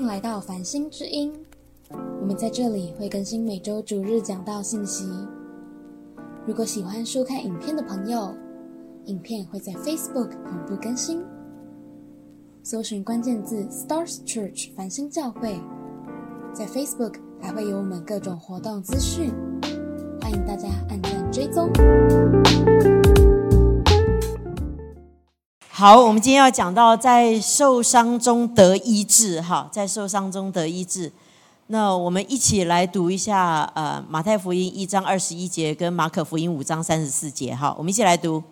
迎来到繁星之音，我们在这里会更新每周主日讲道信息。如果喜欢收看影片的朋友，影片会在 Facebook 同步更新。搜寻关键字 Stars Church 繁星教会，在 Facebook 还会有我们各种活动资讯，欢迎大家按赞追踪。好，我们今天要讲到在受伤中得医治，哈，在受伤中得医治。那我们一起来读一下，呃，马太福音一章二十一节跟马可福音五章三十四节，哈，我们一起来读。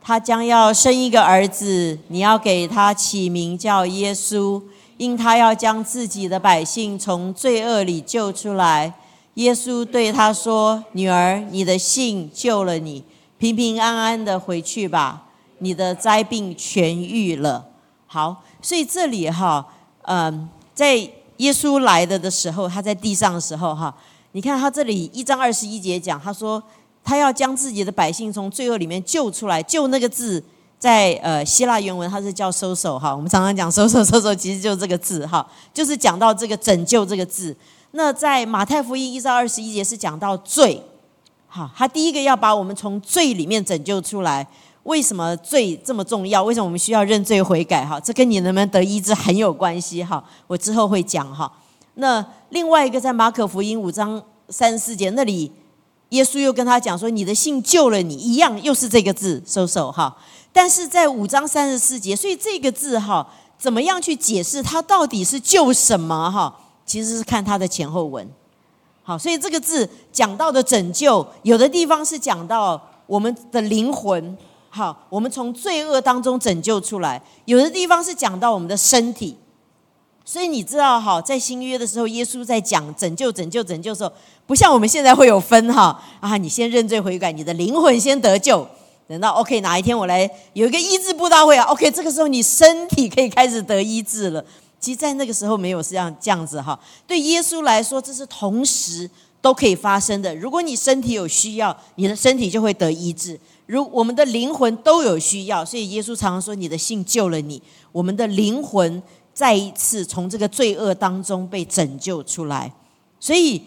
他将要生一个儿子，你要给他起名叫耶稣，因他要将自己的百姓从罪恶里救出来。耶稣对他说：“女儿，你的信救了你，平平安安的回去吧。”你的灾病痊愈了，好，所以这里哈，嗯，在耶稣来的的时候，他在地上的时候哈，你看他这里一章二十一节讲，他说他要将自己的百姓从罪恶里面救出来，救那个字在呃希腊原文它是叫收手哈，我们常常讲收手收手，其实就是这个字哈，就是讲到这个拯救这个字。那在马太福音一章二十一节是讲到罪，好，他第一个要把我们从罪里面拯救出来。为什么罪这么重要？为什么我们需要认罪悔改？哈，这跟你能不能得医治很有关系。哈，我之后会讲哈。那另外一个在马可福音五章三十四节那里，耶稣又跟他讲说：“你的信救了你。”一样又是这个字收手哈。但是在五章三十四节，所以这个字哈，怎么样去解释它到底是救什么哈？其实是看它的前后文。好，所以这个字讲到的拯救，有的地方是讲到我们的灵魂。好，我们从罪恶当中拯救出来。有的地方是讲到我们的身体，所以你知道哈，在新约的时候，耶稣在讲拯救、拯救、拯救的时候，不像我们现在会有分哈啊，你先认罪悔改，你的灵魂先得救。等到 OK 哪一天我来有一个医治布道会啊，OK 这个时候你身体可以开始得医治了。其实，在那个时候没有这样这样子哈。对耶稣来说，这是同时都可以发生的。如果你身体有需要，你的身体就会得医治。如我们的灵魂都有需要，所以耶稣常常说：“你的信救了你。”我们的灵魂再一次从这个罪恶当中被拯救出来。所以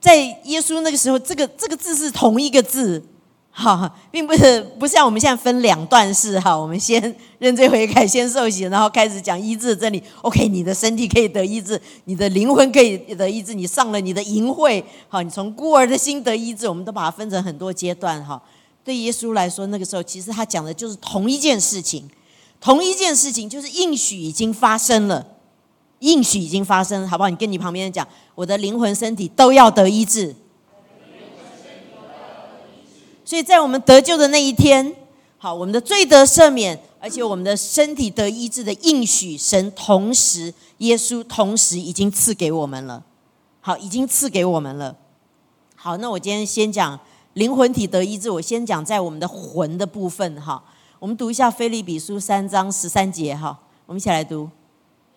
在耶稣那个时候，这个这个字是同一个字，哈，并不是不像我们现在分两段式哈。我们先认罪悔改，先受洗，然后开始讲医治的真理。OK，你的身体可以得医治，你的灵魂可以得医治。你上了你的淫会，好，你从孤儿的心得医治。我们都把它分成很多阶段哈。对耶稣来说，那个时候其实他讲的就是同一件事情，同一件事情就是应许已经发生了，应许已经发生，好不好？你跟你旁边人讲，我的灵魂、身体都要得医治。所以在我们得救的那一天，好，我们的罪得赦免，而且我们的身体得医治的应许，神同时，耶稣同时已经赐给我们了。好，已经赐给我们了。好，那我今天先讲。灵魂体得医治，我先讲在我们的魂的部分哈。我们读一下《菲利比书》三章十三节哈。我们一起来读：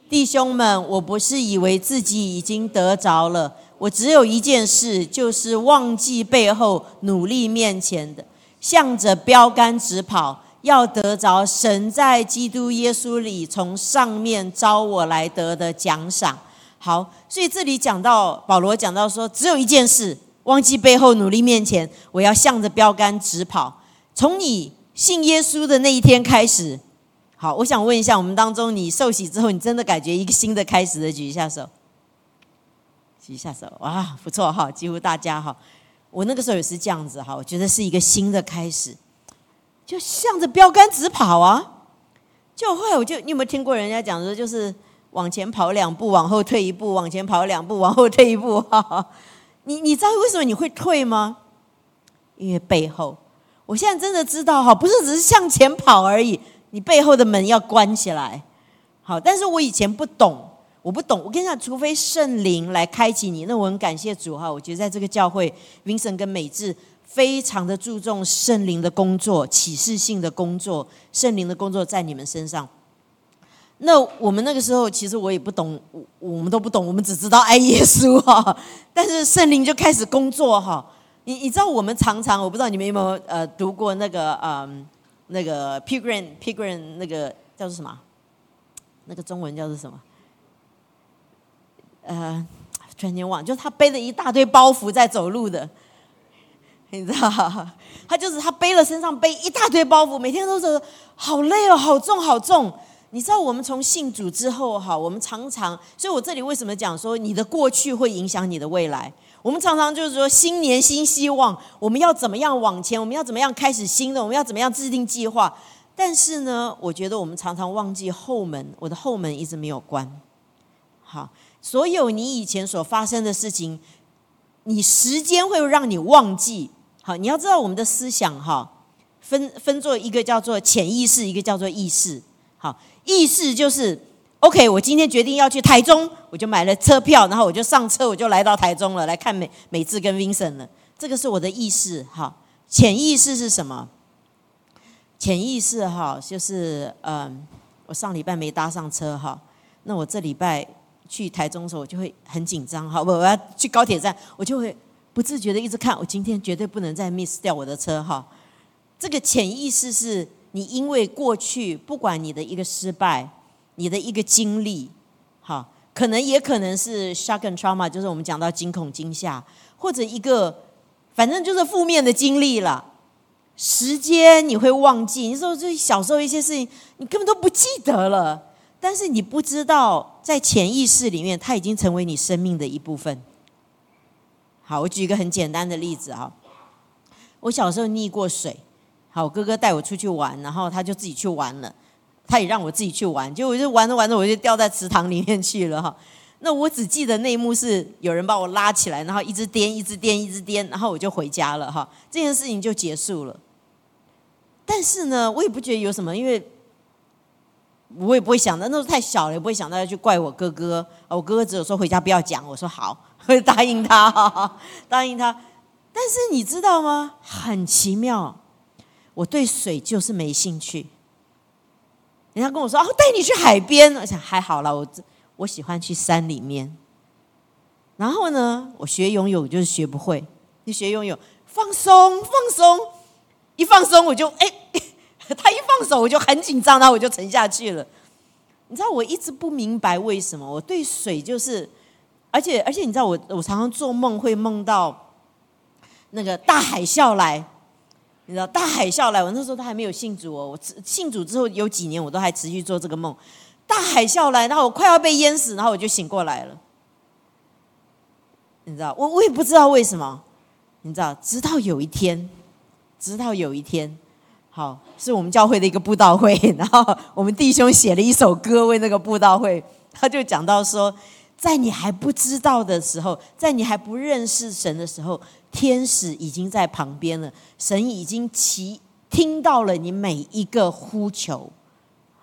弟兄们，我不是以为自己已经得着了，我只有一件事，就是忘记背后，努力面前的，向着标杆直跑，要得着神在基督耶稣里从上面招我来得的奖赏。好，所以这里讲到保罗讲到说，只有一件事。忘记背后，努力面前。我要向着标杆直跑。从你信耶稣的那一天开始，好，我想问一下，我们当中你受洗之后，你真的感觉一个新的开始的？举一下手，举一下手，哇，不错哈，几乎大家哈。我那个时候也是这样子哈，我觉得是一个新的开始，就向着标杆直跑啊。就后来我就，你有没有听过人家讲说，就是往前跑两步，往后退一步，往前跑两步，往后退一步，哈。你你知道为什么你会退吗？因为背后，我现在真的知道哈，不是只是向前跑而已，你背后的门要关起来。好，但是我以前不懂，我不懂。我跟你讲，除非圣灵来开启你，那我很感谢主哈。我觉得在这个教会，Vincent 跟美智非常的注重圣灵的工作，启示性的工作，圣灵的工作在你们身上。那我们那个时候，其实我也不懂，我我们都不懂，我们只知道爱耶稣哈。但是圣灵就开始工作哈。你你知道，我们常常，我不知道你们有没有呃读过那个嗯那个 Pilgrim Pilgrim 那个叫做什么？那个中文叫做什么？呃，突然间忘，就是他背了一大堆包袱在走路的，你知道？他就是他背了身上背一大堆包袱，每天都是好累哦，好重好重。你知道我们从信主之后哈，我们常常，所以我这里为什么讲说你的过去会影响你的未来？我们常常就是说新年新希望，我们要怎么样往前？我们要怎么样开始新的？我们要怎么样制定计划？但是呢，我觉得我们常常忘记后门，我的后门一直没有关。好，所有你以前所发生的事情，你时间会让你忘记。好，你要知道我们的思想哈，分分作一个叫做潜意识，一个叫做意识。好。意识就是，OK，我今天决定要去台中，我就买了车票，然后我就上车，我就来到台中了，来看美美智跟 Vincent 了。这个是我的意识，哈。潜意识是什么？潜意识哈，就是嗯，我上礼拜没搭上车哈，那我这礼拜去台中的时候，我就会很紧张哈。我我要去高铁站，我就会不自觉的一直看，我今天绝对不能再 miss 掉我的车哈。这个潜意识是。你因为过去不管你的一个失败，你的一个经历，好，可能也可能是 shock and trauma，就是我们讲到惊恐惊吓，或者一个反正就是负面的经历了。时间你会忘记，你说这小时候一些事情，你根本都不记得了。但是你不知道，在潜意识里面，它已经成为你生命的一部分。好，我举一个很简单的例子啊，我小时候溺过水。好，哥哥带我出去玩，然后他就自己去玩了。他也让我自己去玩，结果我就玩着玩着，我就掉在池塘里面去了哈。那我只记得那一幕是有人把我拉起来，然后一直颠，一直颠，一直颠，然后我就回家了哈。这件事情就结束了。但是呢，我也不觉得有什么，因为我也不会想到那时候太小了，也不会想到要去怪我哥哥。我哥哥只有说回家不要讲，我说好，会 答应他，答应他。但是你知道吗？很奇妙。我对水就是没兴趣。人家跟我说：“哦，带你去海边。”我想还好了，我我喜欢去山里面。然后呢，我学游泳就是学不会。你学游泳，放松放松，一放松我就哎，他一放手我就很紧张，然后我就沉下去了。你知道我一直不明白为什么我对水就是，而且而且你知道我我常常做梦会梦到那个大海啸来。你知道大海啸来，我那时候都还没有信主哦。我信主之后有几年，我都还持续做这个梦。大海啸来，然后我快要被淹死，然后我就醒过来了。你知道，我我也不知道为什么。你知道，直到有一天，直到有一天，好，是我们教会的一个布道会，然后我们弟兄写了一首歌为那个布道会，他就讲到说，在你还不知道的时候，在你还不认识神的时候。天使已经在旁边了，神已经齐听到了你每一个呼求。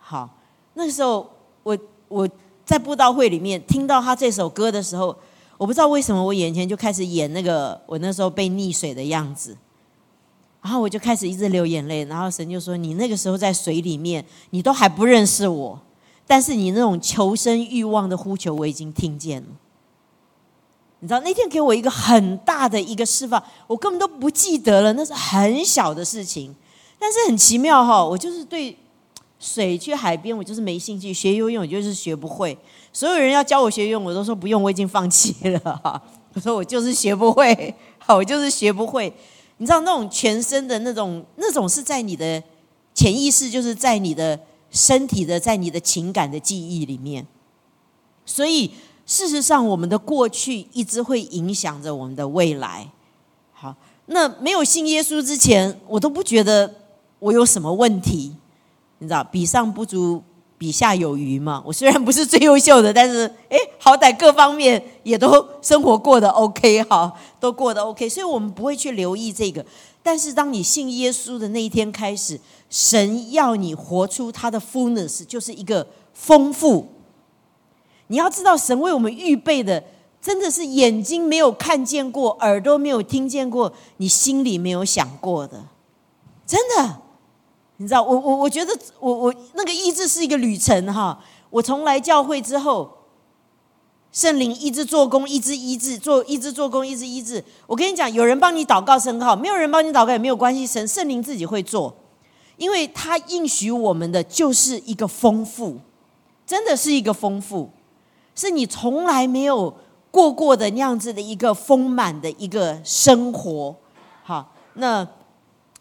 好，那时候我我在布道会里面听到他这首歌的时候，我不知道为什么我眼前就开始演那个我那时候被溺水的样子，然后我就开始一直流眼泪，然后神就说：“你那个时候在水里面，你都还不认识我，但是你那种求生欲望的呼求，我已经听见了。”你知道那天给我一个很大的一个释放，我根本都不记得了，那是很小的事情，但是很奇妙哈，我就是对水去海边，我就是没兴趣，学游泳我就是学不会，所有人要教我学游泳，我都说不用，我已经放弃了。哈，我说我就是学不会，好，我就是学不会，你知道那种全身的那种那种是在你的潜意识，就是在你的身体的，在你的情感的记忆里面，所以。事实上，我们的过去一直会影响着我们的未来。好，那没有信耶稣之前，我都不觉得我有什么问题。你知道，比上不足，比下有余嘛。我虽然不是最优秀的，但是哎，好歹各方面也都生活过得 OK 哈，都过得 OK。所以我们不会去留意这个。但是当你信耶稣的那一天开始，神要你活出他的 fullness，就是一个丰富。你要知道，神为我们预备的，真的是眼睛没有看见过，耳朵没有听见过，你心里没有想过的，真的。你知道，我我我觉得，我我那个医治是一个旅程哈。我从来教会之后，圣灵一直做工，一直医治，做一直做工，一直医治。我跟你讲，有人帮你祷告圣号，没有人帮你祷告也没有关系，神圣灵自己会做，因为他应许我们的就是一个丰富，真的是一个丰富。是你从来没有过过的那样子的一个丰满的一个生活。好，那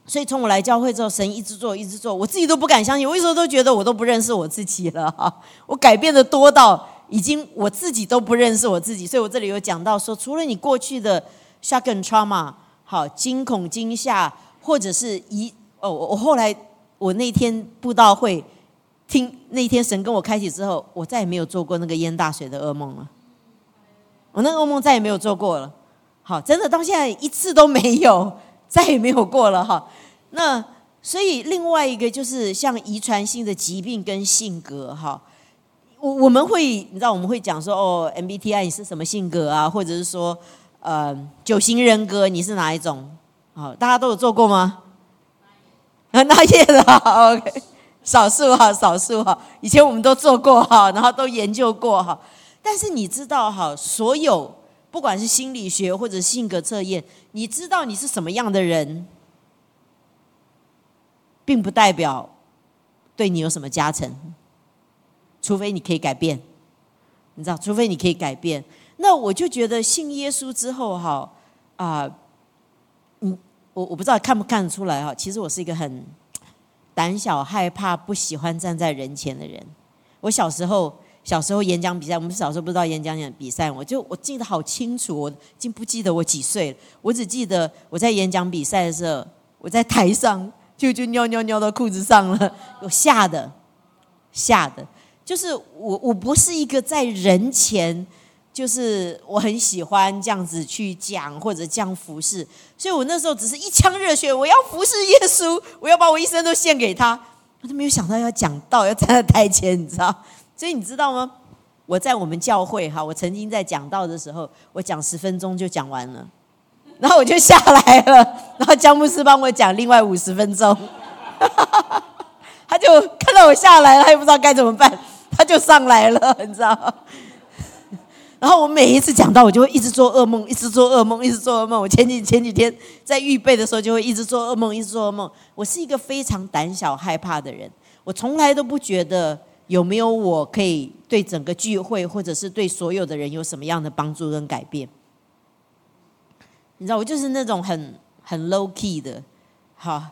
所以从我来教会之后，神一直做，一直做，我自己都不敢相信。我有时候都觉得我都不认识我自己了 哈，我改变的多到已经我自己都不认识我自己。所以我这里有讲到说，除了你过去的 shock and trauma，好惊恐惊吓，或者是一哦，我我后来我那天布道会。听那天神跟我开启之后，我再也没有做过那个淹大水的噩梦了。我那个噩梦再也没有做过了。好，真的到现在一次都没有，再也没有过了哈。那所以另外一个就是像遗传性的疾病跟性格哈，我我们会你知道我们会讲说哦，MBTI 你是什么性格啊？或者是说呃九型人格你是哪一种？好，大家都有做过吗？那也的 OK。少数哈，少数哈，以前我们都做过哈，然后都研究过哈。但是你知道哈，所有不管是心理学或者性格测验，你知道你是什么样的人，并不代表对你有什么加成，除非你可以改变。你知道，除非你可以改变。那我就觉得信耶稣之后哈啊，我我不知道看不看得出来哈，其实我是一个很。胆小、害怕、不喜欢站在人前的人。我小时候，小时候演讲比赛，我们小时候不知道演讲讲比赛，我就我记得好清楚，我已经不记得我几岁了。我只记得我在演讲比赛的时候，我在台上就就尿尿尿到裤子上了，我吓的，吓的，就是我我不是一个在人前。就是我很喜欢这样子去讲或者这样服侍，所以我那时候只是一腔热血，我要服侍耶稣，我要把我一生都献给他。我都没有想到要讲道，要站在台前，你知道？所以你知道吗？我在我们教会哈，我曾经在讲道的时候，我讲十分钟就讲完了，然后我就下来了，然后姜牧师帮我讲另外五十分钟，他就看到我下来了，他也不知道该怎么办，他就上来了，你知道？然后我每一次讲到，我就会一直做噩梦，一直做噩梦，一直做噩梦。我前几前几天在预备的时候，就会一直做噩梦，一直做噩梦。我是一个非常胆小害怕的人，我从来都不觉得有没有我可以对整个聚会，或者是对所有的人有什么样的帮助跟改变。你知道，我就是那种很很 low key 的，好，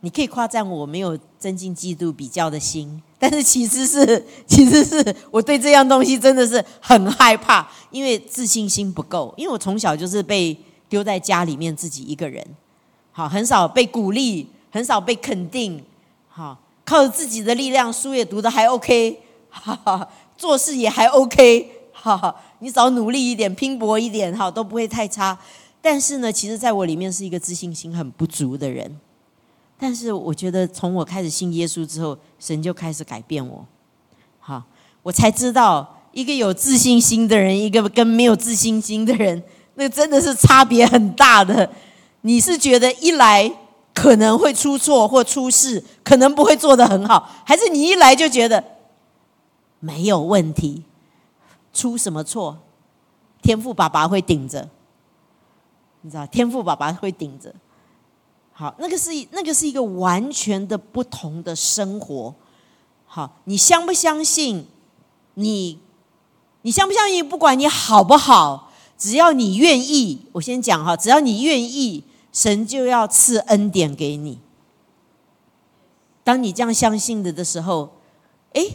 你可以夸赞我没有增进嫉妒比较的心。但是其实是，其实是我对这样东西真的是很害怕，因为自信心不够。因为我从小就是被丢在家里面自己一个人，好，很少被鼓励，很少被肯定，好，靠着自己的力量，书也读的还 OK，哈哈，做事也还 OK，哈哈，你只要努力一点，拼搏一点，哈，都不会太差。但是呢，其实在我里面是一个自信心很不足的人。但是我觉得，从我开始信耶稣之后，神就开始改变我。好，我才知道，一个有自信心的人，一个跟没有自信心的人，那真的是差别很大的。你是觉得一来可能会出错或出事，可能不会做得很好，还是你一来就觉得没有问题，出什么错，天赋爸爸会顶着？你知道，天赋爸爸会顶着。好，那个是那个是一个完全的不同的生活。好，你相不相信？你你相不相信？不管你好不好，只要你愿意，我先讲哈，只要你愿意，神就要赐恩典给你。当你这样相信的的时候，哎，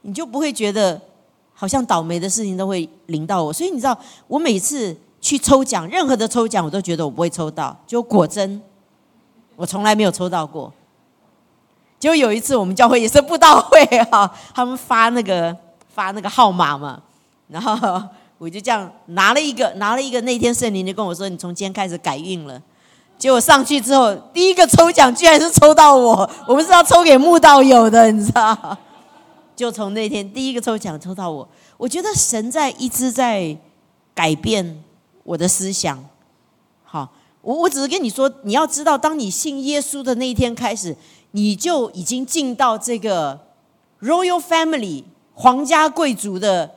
你就不会觉得好像倒霉的事情都会临到我。所以你知道，我每次去抽奖，任何的抽奖，我都觉得我不会抽到，就果真。我从来没有抽到过，就有一次我们教会也是布道会哈，他们发那个发那个号码嘛，然后我就这样拿了一个拿了一个，那天圣灵就跟我说：“你从今天开始改运了。”结果上去之后，第一个抽奖居然是抽到我，我们是要抽给慕道友的，你知道？就从那天第一个抽奖抽到我，我觉得神在一直在改变我的思想，好。我我只是跟你说，你要知道，当你信耶稣的那一天开始，你就已经进到这个 royal family 皇家贵族的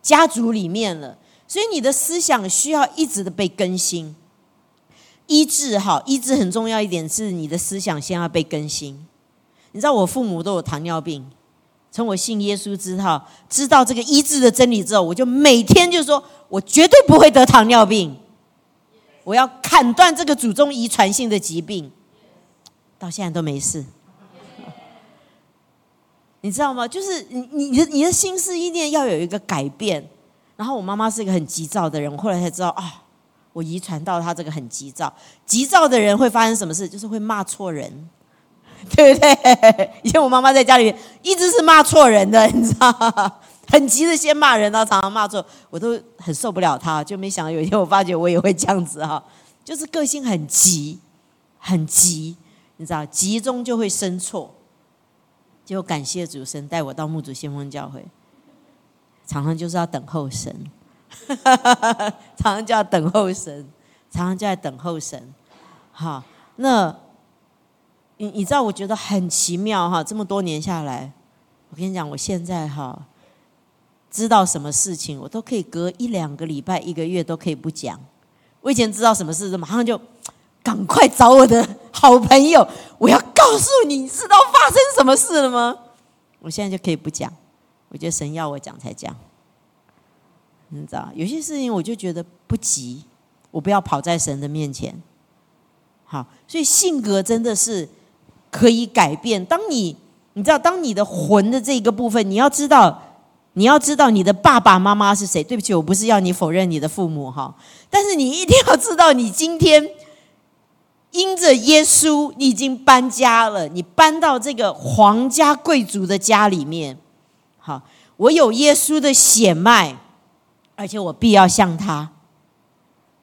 家族里面了。所以你的思想需要一直的被更新、医治。哈，医治很重要一点是，你的思想先要被更新。你知道，我父母都有糖尿病，从我信耶稣之后，知道这个医治的真理之后，我就每天就说，我绝对不会得糖尿病，我要砍断这个祖宗遗传性的疾病，到现在都没事。你知道吗？就是你你的你的心思意念要有一个改变。然后我妈妈是一个很急躁的人，我后来才知道啊，我遗传到她这个很急躁。急躁的人会发生什么事？就是会骂错人，对不对？以前我妈妈在家里面一直是骂错人的，你知道？很急的先骂人，然后常常骂错，我都很受不了他。就没想到有一天我发觉我也会这样子哈，就是个性很急，很急，你知道，急中就会生错。就感谢主神带我到木主先锋教会，常常就是要等候神，常常就要等候神，常常就在等候神。好，那你你知道，我觉得很奇妙哈，这么多年下来，我跟你讲，我现在哈知道什么事情，我都可以隔一两个礼拜、一个月都可以不讲。我以前知道什么事，马上就。赶快找我的好朋友！我要告诉你，知道发生什么事了吗？我现在就可以不讲，我觉得神要我讲才讲。你知道，有些事情我就觉得不急，我不要跑在神的面前。好，所以性格真的是可以改变。当你你知道，当你的魂的这个部分，你要知道，你要知道你的爸爸妈妈是谁。对不起，我不是要你否认你的父母哈，但是你一定要知道，你今天。因着耶稣，你已经搬家了，你搬到这个皇家贵族的家里面。好，我有耶稣的血脉，而且我必要像他。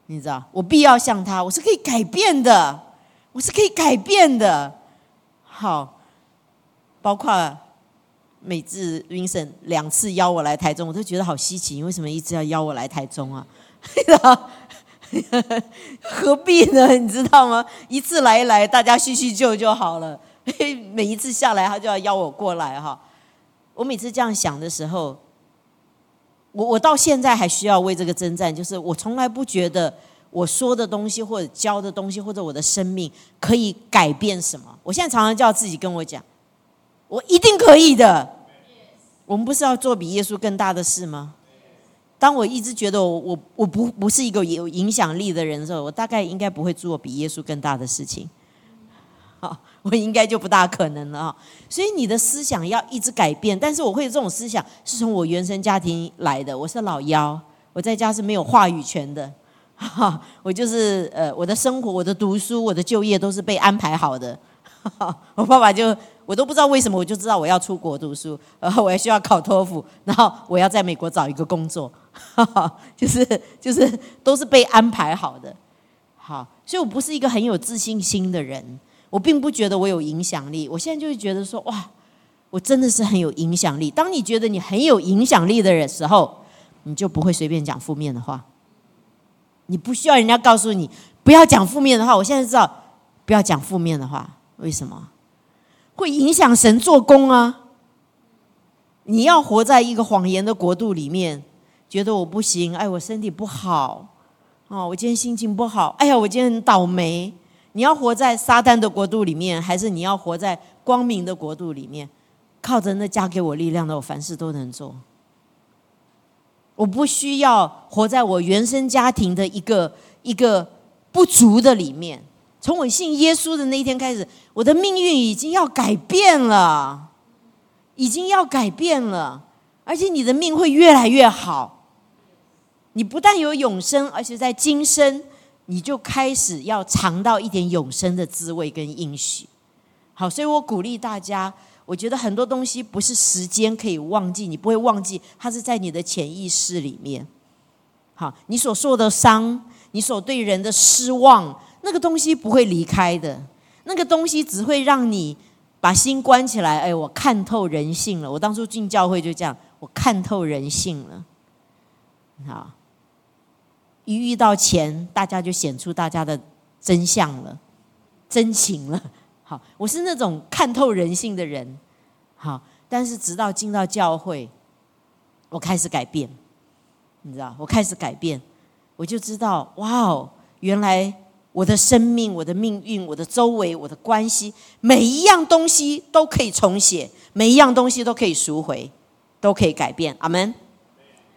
你知道，我必要像他，我是可以改变的，我是可以改变的。好，包括每次 Vincent 两次邀我来台中，我都觉得好稀奇，为什么一直要邀我来台中啊？何必呢？你知道吗？一次来一来，大家叙叙旧就好了。每一次下来，他就要邀我过来哈。我每次这样想的时候，我我到现在还需要为这个征战。就是我从来不觉得我说的东西，或者教的东西，或者我的生命可以改变什么。我现在常常叫自己跟我讲，我一定可以的。我们不是要做比耶稣更大的事吗？当我一直觉得我我我不不是一个有影响力的人的时候，我大概应该不会做比耶稣更大的事情。好，我应该就不大可能了啊。所以你的思想要一直改变，但是我会这种思想是从我原生家庭来的。我是老幺，我在家是没有话语权的。哈，我就是呃，我的生活、我的读书、我的就业都是被安排好的。我爸爸就。我都不知道为什么，我就知道我要出国读书，然后我还需要考托福，然后我要在美国找一个工作，就是就是都是被安排好的。好，所以我不是一个很有自信心的人，我并不觉得我有影响力。我现在就是觉得说，哇，我真的是很有影响力。当你觉得你很有影响力的时候，你就不会随便讲负面的话，你不需要人家告诉你不要讲负面的话。我现在知道不要讲负面的话，为什么？会影响神做工啊！你要活在一个谎言的国度里面，觉得我不行，哎，我身体不好，哦，我今天心情不好，哎呀，我今天很倒霉。你要活在撒旦的国度里面，还是你要活在光明的国度里面？靠着那加给我力量的，我凡事都能做。我不需要活在我原生家庭的一个一个不足的里面。从我信耶稣的那一天开始，我的命运已经要改变了，已经要改变了，而且你的命会越来越好。你不但有永生，而且在今生你就开始要尝到一点永生的滋味跟应许。好，所以我鼓励大家，我觉得很多东西不是时间可以忘记，你不会忘记，它是在你的潜意识里面。好，你所受的伤，你所对人的失望。那个东西不会离开的，那个东西只会让你把心关起来。哎，我看透人性了。我当初进教会就这样，我看透人性了。好，一遇到钱，大家就显出大家的真相了，真情了。好，我是那种看透人性的人。好，但是直到进到教会，我开始改变，你知道，我开始改变，我就知道，哇哦，原来。我的生命、我的命运、我的周围、我的关系，每一样东西都可以重写，每一样东西都可以赎回，都可以改变。阿门。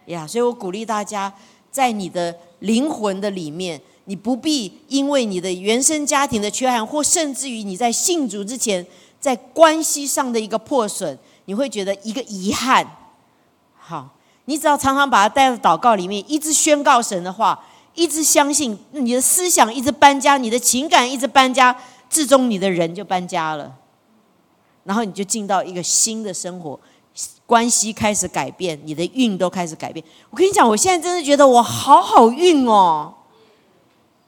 呀，所以我鼓励大家，在你的灵魂的里面，你不必因为你的原生家庭的缺憾，或甚至于你在信主之前，在关系上的一个破损，你会觉得一个遗憾。好，你只要常常把它带到祷告里面，一直宣告神的话。一直相信你的思想一直搬家，你的情感一直搬家，最终你的人就搬家了，然后你就进到一个新的生活，关系开始改变，你的运都开始改变。我跟你讲，我现在真的觉得我好好运哦，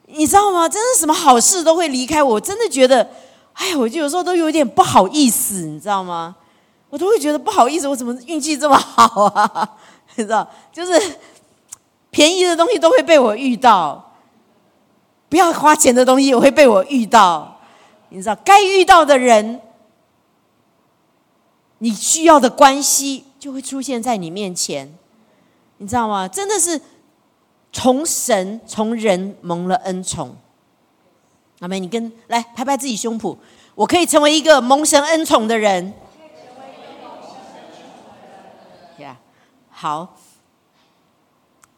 你知道吗？真的什么好事都会离开我，真的觉得，哎呀，我就有时候都有点不好意思，你知道吗？我都会觉得不好意思，我怎么运气这么好啊？你知道，就是。便宜的东西都会被我遇到，不要花钱的东西也会被我遇到。你知道，该遇到的人，你需要的关系就会出现在你面前。你知道吗？真的是从神从人蒙了恩宠。阿妹，你跟来拍拍自己胸脯，我可以成为一个蒙神恩宠的人。呀，好。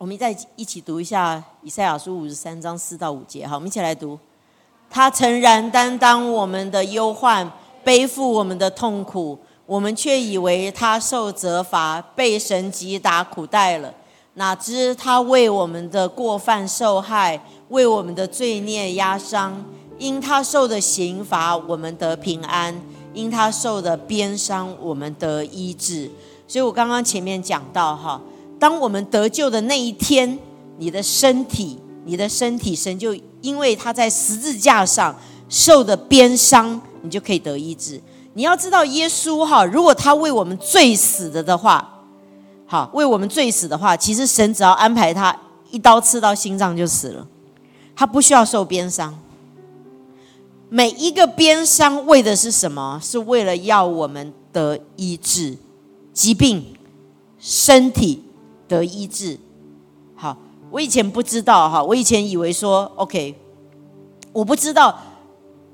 我们再一起读一下以赛亚书五十三章四到五节，好，我们一起来读。他诚然担当我们的忧患，背负我们的痛苦，我们却以为他受责罚，被神击打苦待了。哪知他为我们的过犯受害，为我们的罪孽压伤。因他受的刑罚，我们得平安；因他受的鞭伤，我们得医治。所以我刚刚前面讲到，哈。当我们得救的那一天，你的身体，你的身体，神就因为他在十字架上受的鞭伤，你就可以得医治。你要知道，耶稣哈，如果他为我们罪死的的话，好，为我们罪死的话，其实神只要安排他一刀刺到心脏就死了，他不需要受鞭伤。每一个鞭伤为的是什么？是为了要我们得医治，疾病，身体。得医治，好，我以前不知道哈，我以前以为说，OK，我不知道，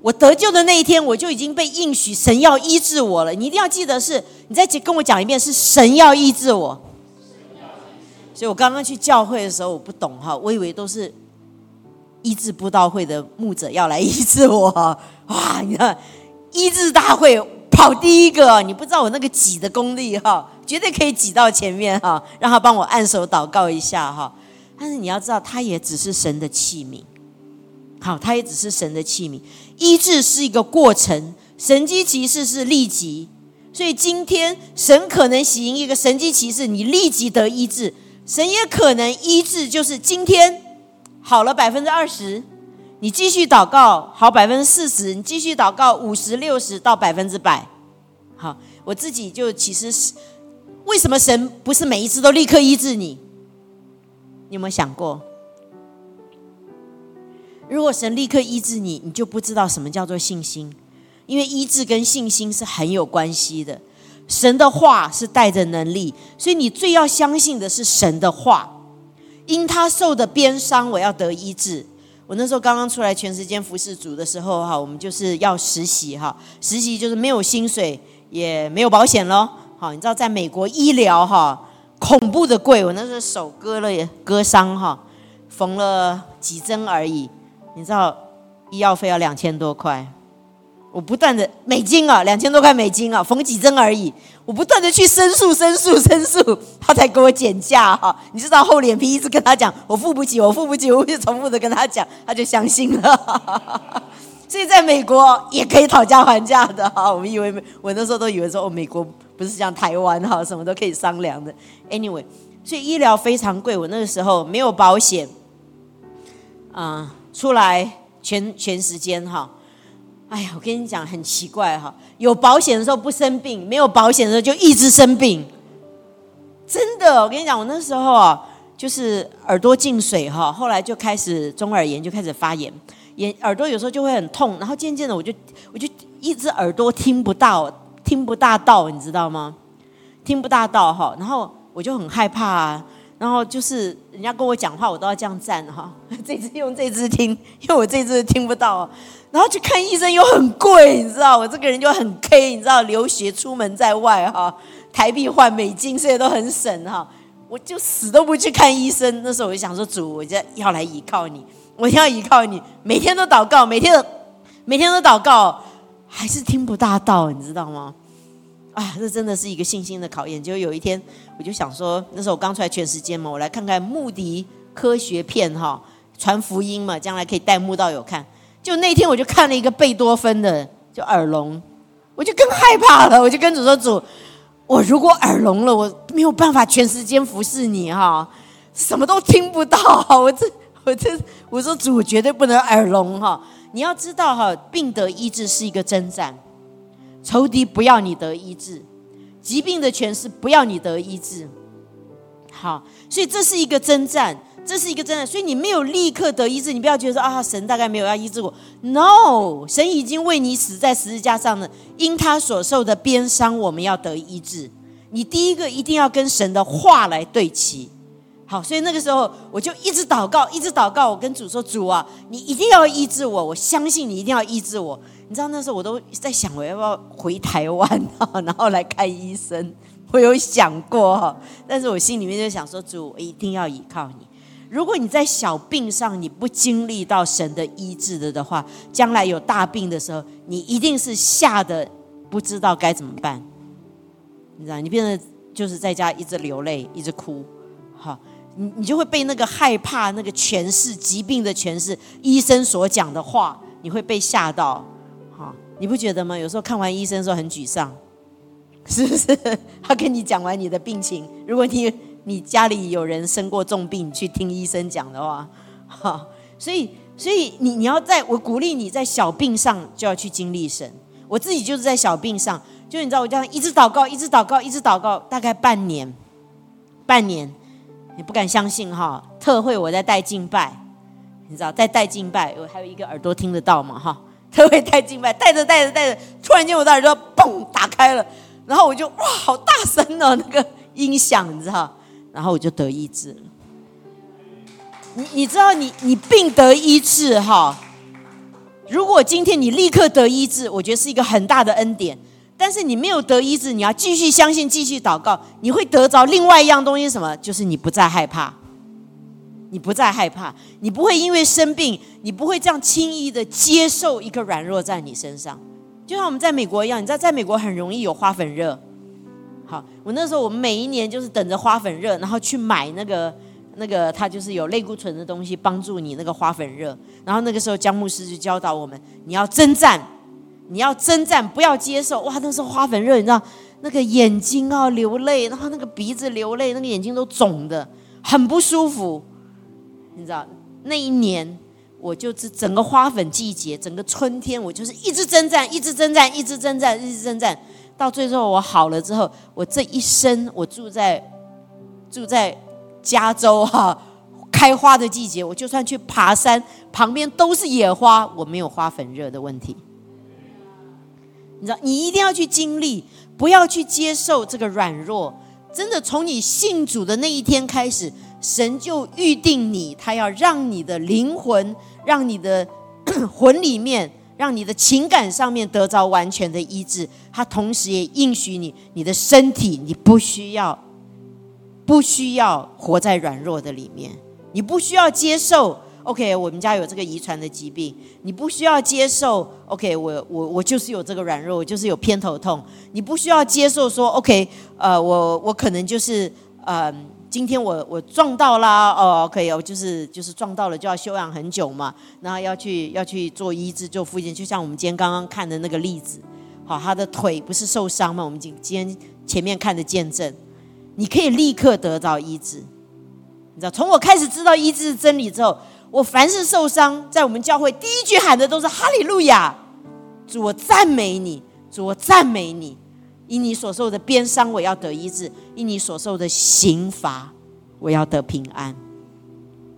我得救的那一天，我就已经被应许神要医治我了。你一定要记得是，你再跟我讲一遍，是神要医治我。所以我刚刚去教会的时候，我不懂哈，我以为都是医治布道会的牧者要来 医治我，哇，你看医治大会。跑第一个，你不知道我那个挤的功力哈，绝对可以挤到前面哈，让他帮我按手祷告一下哈。但是你要知道，他也只是神的器皿，好，他也只是神的器皿。医治是一个过程，神机骑士是立即，所以今天神可能行一个神机骑士，你立即得医治；神也可能医治，就是今天好了百分之二十。你继续祷告，好百分之四十；你继续祷告，五十六十到百分之百。好，我自己就其实是为什么神不是每一次都立刻医治你？你有没有想过？如果神立刻医治你，你就不知道什么叫做信心，因为医治跟信心是很有关系的。神的话是带着能力，所以你最要相信的是神的话。因他受的鞭伤，我要得医治。我那时候刚刚出来全时间服侍主的时候，哈，我们就是要实习，哈，实习就是没有薪水，也没有保险咯。好，你知道在美国医疗，哈，恐怖的贵。我那时候手割了，割伤，哈，缝了几针而已，你知道医药费要两千多块。我不断的美金啊，两千多块美金啊，缝几针而已。我不断的去申诉、申诉、申诉，他才给我减价哈。你知道厚脸皮一直跟他讲，我付不起，我付不起，我就重复的跟他讲，他就相信了。所以在美国也可以讨价还价的哈。我们以为我那时候都以为说哦，美国不是像台湾哈，什么都可以商量的。Anyway，所以医疗非常贵。我那个时候没有保险，啊，出来全全时间哈。哎呀，我跟你讲，很奇怪哈，有保险的时候不生病，没有保险的时候就一直生病。真的，我跟你讲，我那时候啊，就是耳朵进水哈，后来就开始中耳炎，就开始发炎，眼耳朵有时候就会很痛，然后渐渐的我就我就一只耳朵听不到，听不大到，你知道吗？听不大到哈，然后我就很害怕啊，然后就是人家跟我讲话，我都要这样站哈。这只用这只听，因为我这只听不到。然后去看医生又很贵，你知道，我这个人就很 K，你知道，留学出门在外哈，台币换美金，所以都很省哈。我就死都不去看医生。那时候我就想说，主，我就要来依靠你，我要依靠你，每天都祷告，每天都每天都祷告，还是听不大到，你知道吗？啊，这真的是一个信心的考验。就有一天，我就想说，那时候我刚出来全时间嘛，我来看看穆迪科学片哈，传福音嘛，将来可以带慕道友看。就那天，我就看了一个贝多芬的，就耳聋，我就更害怕了。我就跟主说：“主，我如果耳聋了，我没有办法全时间服侍你哈，什么都听不到。我这，我这，我说主，绝对不能耳聋哈。你要知道哈，病得医治是一个征战，仇敌不要你得医治，疾病的权势不要你得医治。好，所以这是一个征战。”这是一个征战，所以你没有立刻得医治，你不要觉得说啊，神大概没有要医治我。No，神已经为你死在十字架上了，因他所受的鞭伤，我们要得医治。你第一个一定要跟神的话来对齐。好，所以那个时候我就一直祷告，一直祷告。我跟主说：“主啊，你一定要医治我，我相信你一定要医治我。”你知道那时候我都在想，我要不要回台湾啊，然后来看医生？我有想过哈，但是我心里面就想说：“主，我一定要依靠你。”如果你在小病上你不经历到神的医治的的话，将来有大病的时候，你一定是吓得不知道该怎么办。你知道，你变得就是在家一直流泪，一直哭，好，你你就会被那个害怕那个诠释疾病的诠释，医生所讲的话，你会被吓到，好，你不觉得吗？有时候看完医生的时候很沮丧，是不是？他跟你讲完你的病情，如果你。你家里有人生过重病，去听医生讲的话，哈，所以，所以你你要在我鼓励你在小病上就要去经历神。我自己就是在小病上，就你知道我这样一直祷告，一直祷告，一直祷告，大概半年，半年，你不敢相信哈。特会我在带敬拜，你知道在带敬拜，我还有一个耳朵听得到嘛哈。特会带敬拜，带着带着带着，突然间我的耳朵嘣打开了，然后我就哇，好大声哦，那个音响，你知道。然后我就得医治了。你你知道，你你病得医治哈。如果今天你立刻得医治，我觉得是一个很大的恩典。但是你没有得医治，你要继续相信，继续祷告，你会得着另外一样东西，什么？就是你不再害怕，你不再害怕，你不会因为生病，你不会这样轻易的接受一个软弱在你身上。就像我们在美国一样，你知道，在美国很容易有花粉热。好，我那时候我们每一年就是等着花粉热，然后去买那个那个，它就是有类固醇的东西帮助你那个花粉热。然后那个时候姜牧师就教导我们，你要征战，你要征战，不要接受。哇，那时候花粉热，你知道那个眼睛啊流泪，然后那个鼻子流泪，那个眼睛都肿的，很不舒服。你知道那一年，我就是整个花粉季节，整个春天，我就是一直征战，一直征战，一直征战，一直征战。到最后我好了之后，我这一生我住在住在加州哈，开花的季节，我就算去爬山，旁边都是野花，我没有花粉热的问题。你知道，你一定要去经历，不要去接受这个软弱。真的，从你信主的那一天开始，神就预定你，他要让你的灵魂，让你的 魂里面。让你的情感上面得着完全的医治，他同时也应许你，你的身体你不需要，不需要活在软弱的里面，你不需要接受。OK，我们家有这个遗传的疾病，你不需要接受。OK，我我我就是有这个软弱，我就是有偏头痛，你不需要接受说 OK，呃，我我可能就是嗯。今天我我撞到啦，哦，可以哦，就是就是撞到了就要休养很久嘛，然后要去要去做医治做复健，就像我们今天刚刚看的那个例子，好，他的腿不是受伤吗？我们今今天前面看的见证，你可以立刻得到医治，你知道，从我开始知道医治真理之后，我凡是受伤，在我们教会第一句喊的都是哈利路亚，主我赞美你，主我赞美你。因你所受的鞭伤，我要得医治；因你所受的刑罚，我要得平安。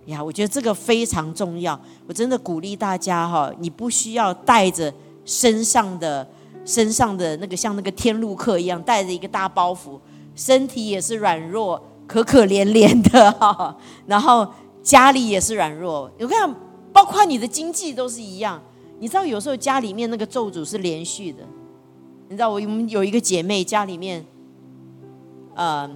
呀，我觉得这个非常重要。我真的鼓励大家哈，你不需要带着身上的身上的那个像那个天路客一样，带着一个大包袱，身体也是软弱，可可怜怜的哈，然后家里也是软弱。我看，包括你的经济都是一样。你知道，有时候家里面那个咒诅是连续的。你知道，我们有一个姐妹，家里面，呃，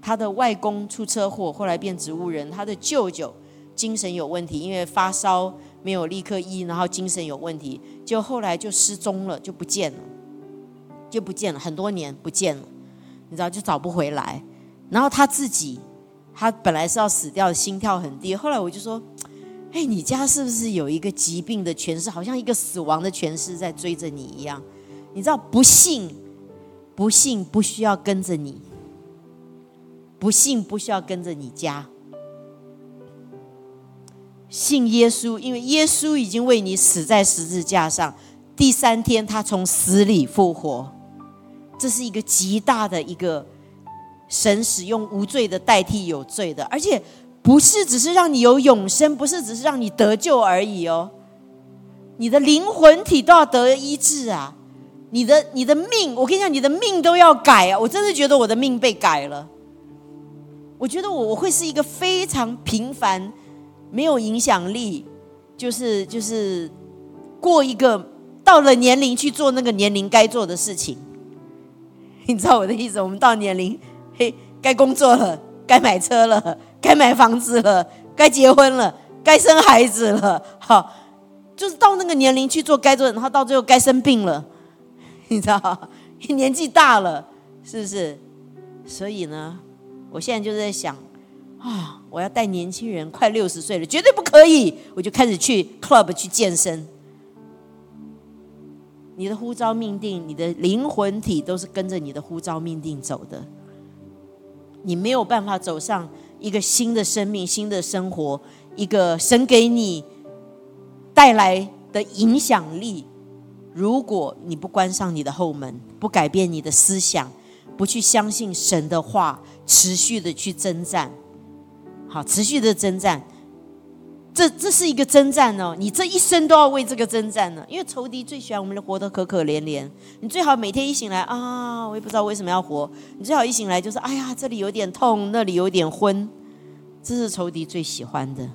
她的外公出车祸，后来变植物人；她的舅舅精神有问题，因为发烧没有立刻医，然后精神有问题，就后来就失踪了，就不见了，就不见了，很多年不见了。你知道，就找不回来。然后他自己，他本来是要死掉，心跳很低。后来我就说。哎，你家是不是有一个疾病的诠释，好像一个死亡的诠释在追着你一样？你知道，不信，不信不需要跟着你，不信不需要跟着你家，信耶稣，因为耶稣已经为你死在十字架上，第三天他从死里复活，这是一个极大的一个神使用无罪的代替有罪的，而且。不是只是让你有永生，不是只是让你得救而已哦，你的灵魂体都要得医治啊！你的你的命，我跟你讲，你的命都要改啊！我真的觉得我的命被改了。我觉得我我会是一个非常平凡、没有影响力，就是就是过一个到了年龄去做那个年龄该做的事情。你知道我的意思？我们到年龄，该工作了，该买车了。该买房子了，该结婚了，该生孩子了，好，就是到那个年龄去做该做的，然后到最后该生病了，你知道，年纪大了，是不是？所以呢，我现在就在想，啊，我要带年轻人，快六十岁了，绝对不可以，我就开始去 club 去健身。你的呼召命定，你的灵魂体都是跟着你的呼召命定走的，你没有办法走上。一个新的生命，新的生活，一个神给你带来的影响力。如果你不关上你的后门，不改变你的思想，不去相信神的话，持续的去征战，好，持续的征战。这这是一个征战哦，你这一生都要为这个征战呢。因为仇敌最喜欢我们的活得可可怜怜。你最好每天一醒来啊，我也不知道为什么要活。你最好一醒来就是哎呀，这里有点痛，那里有点昏。这是仇敌最喜欢的，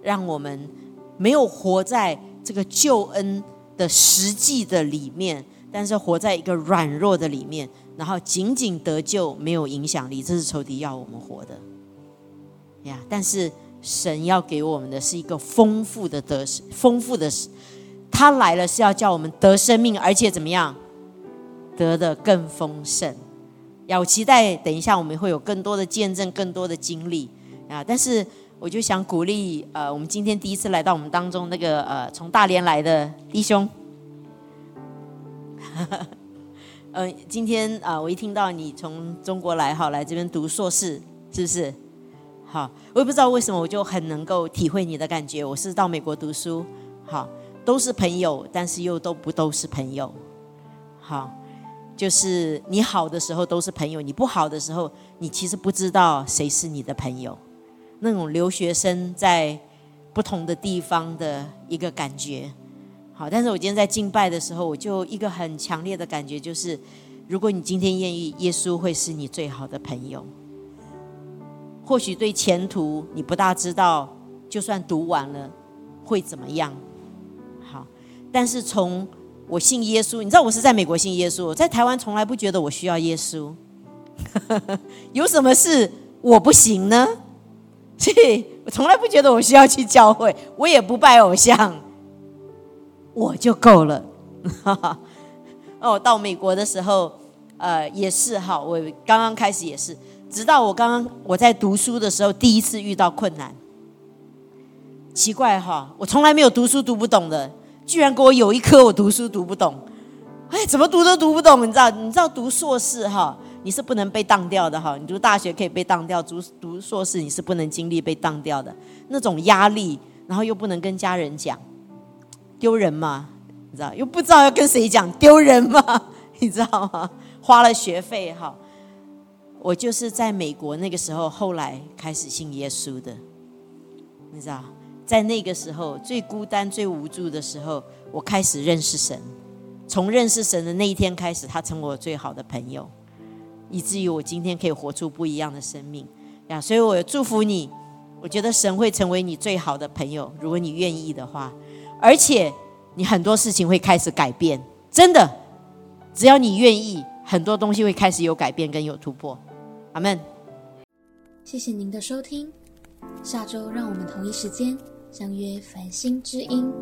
让我们没有活在这个救恩的实际的里面，但是活在一个软弱的里面，然后仅仅得救没有影响力。这是仇敌要我们活的呀，但是。神要给我们的是一个丰富的得丰富的，他来了是要叫我们得生命，而且怎么样，得的更丰盛。要期待等一下我们会有更多的见证，更多的经历啊！但是我就想鼓励呃，我们今天第一次来到我们当中那个呃从大连来的弟兄，嗯，今天啊我一听到你从中国来哈，来这边读硕士，是不是？好，我也不知道为什么，我就很能够体会你的感觉。我是到美国读书，好，都是朋友，但是又都不都是朋友。好，就是你好的时候都是朋友，你不好的时候，你其实不知道谁是你的朋友。那种留学生在不同的地方的一个感觉。好，但是我今天在敬拜的时候，我就一个很强烈的感觉，就是如果你今天愿意，耶稣会是你最好的朋友。或许对前途你不大知道，就算读完了会怎么样？好，但是从我信耶稣，你知道我是在美国信耶稣，在台湾从来不觉得我需要耶稣。有什么事我不行呢？所以我从来不觉得我需要去教会，我也不拜偶像，我就够了。哦，到美国的时候，呃，也是哈，我刚刚开始也是。直到我刚刚我在读书的时候，第一次遇到困难。奇怪哈，我从来没有读书读不懂的，居然给我有一科我读书读不懂。哎，怎么读都读不懂？你知道？你知道读硕士哈，你是不能被当掉的哈。你读大学可以被当掉，读读硕士你是不能经历被当掉的那种压力，然后又不能跟家人讲，丢人嘛？你知道？又不知道要跟谁讲，丢人嘛？你知道吗？花了学费哈。我就是在美国那个时候，后来开始信耶稣的，你知道，在那个时候最孤单、最无助的时候，我开始认识神。从认识神的那一天开始，他成为我最好的朋友。以至于我今天可以活出不一样的生命呀。所以我祝福你，我觉得神会成为你最好的朋友，如果你愿意的话，而且你很多事情会开始改变，真的，只要你愿意，很多东西会开始有改变跟有突破。阿门。谢谢您的收听，下周让我们同一时间相约繁星之音。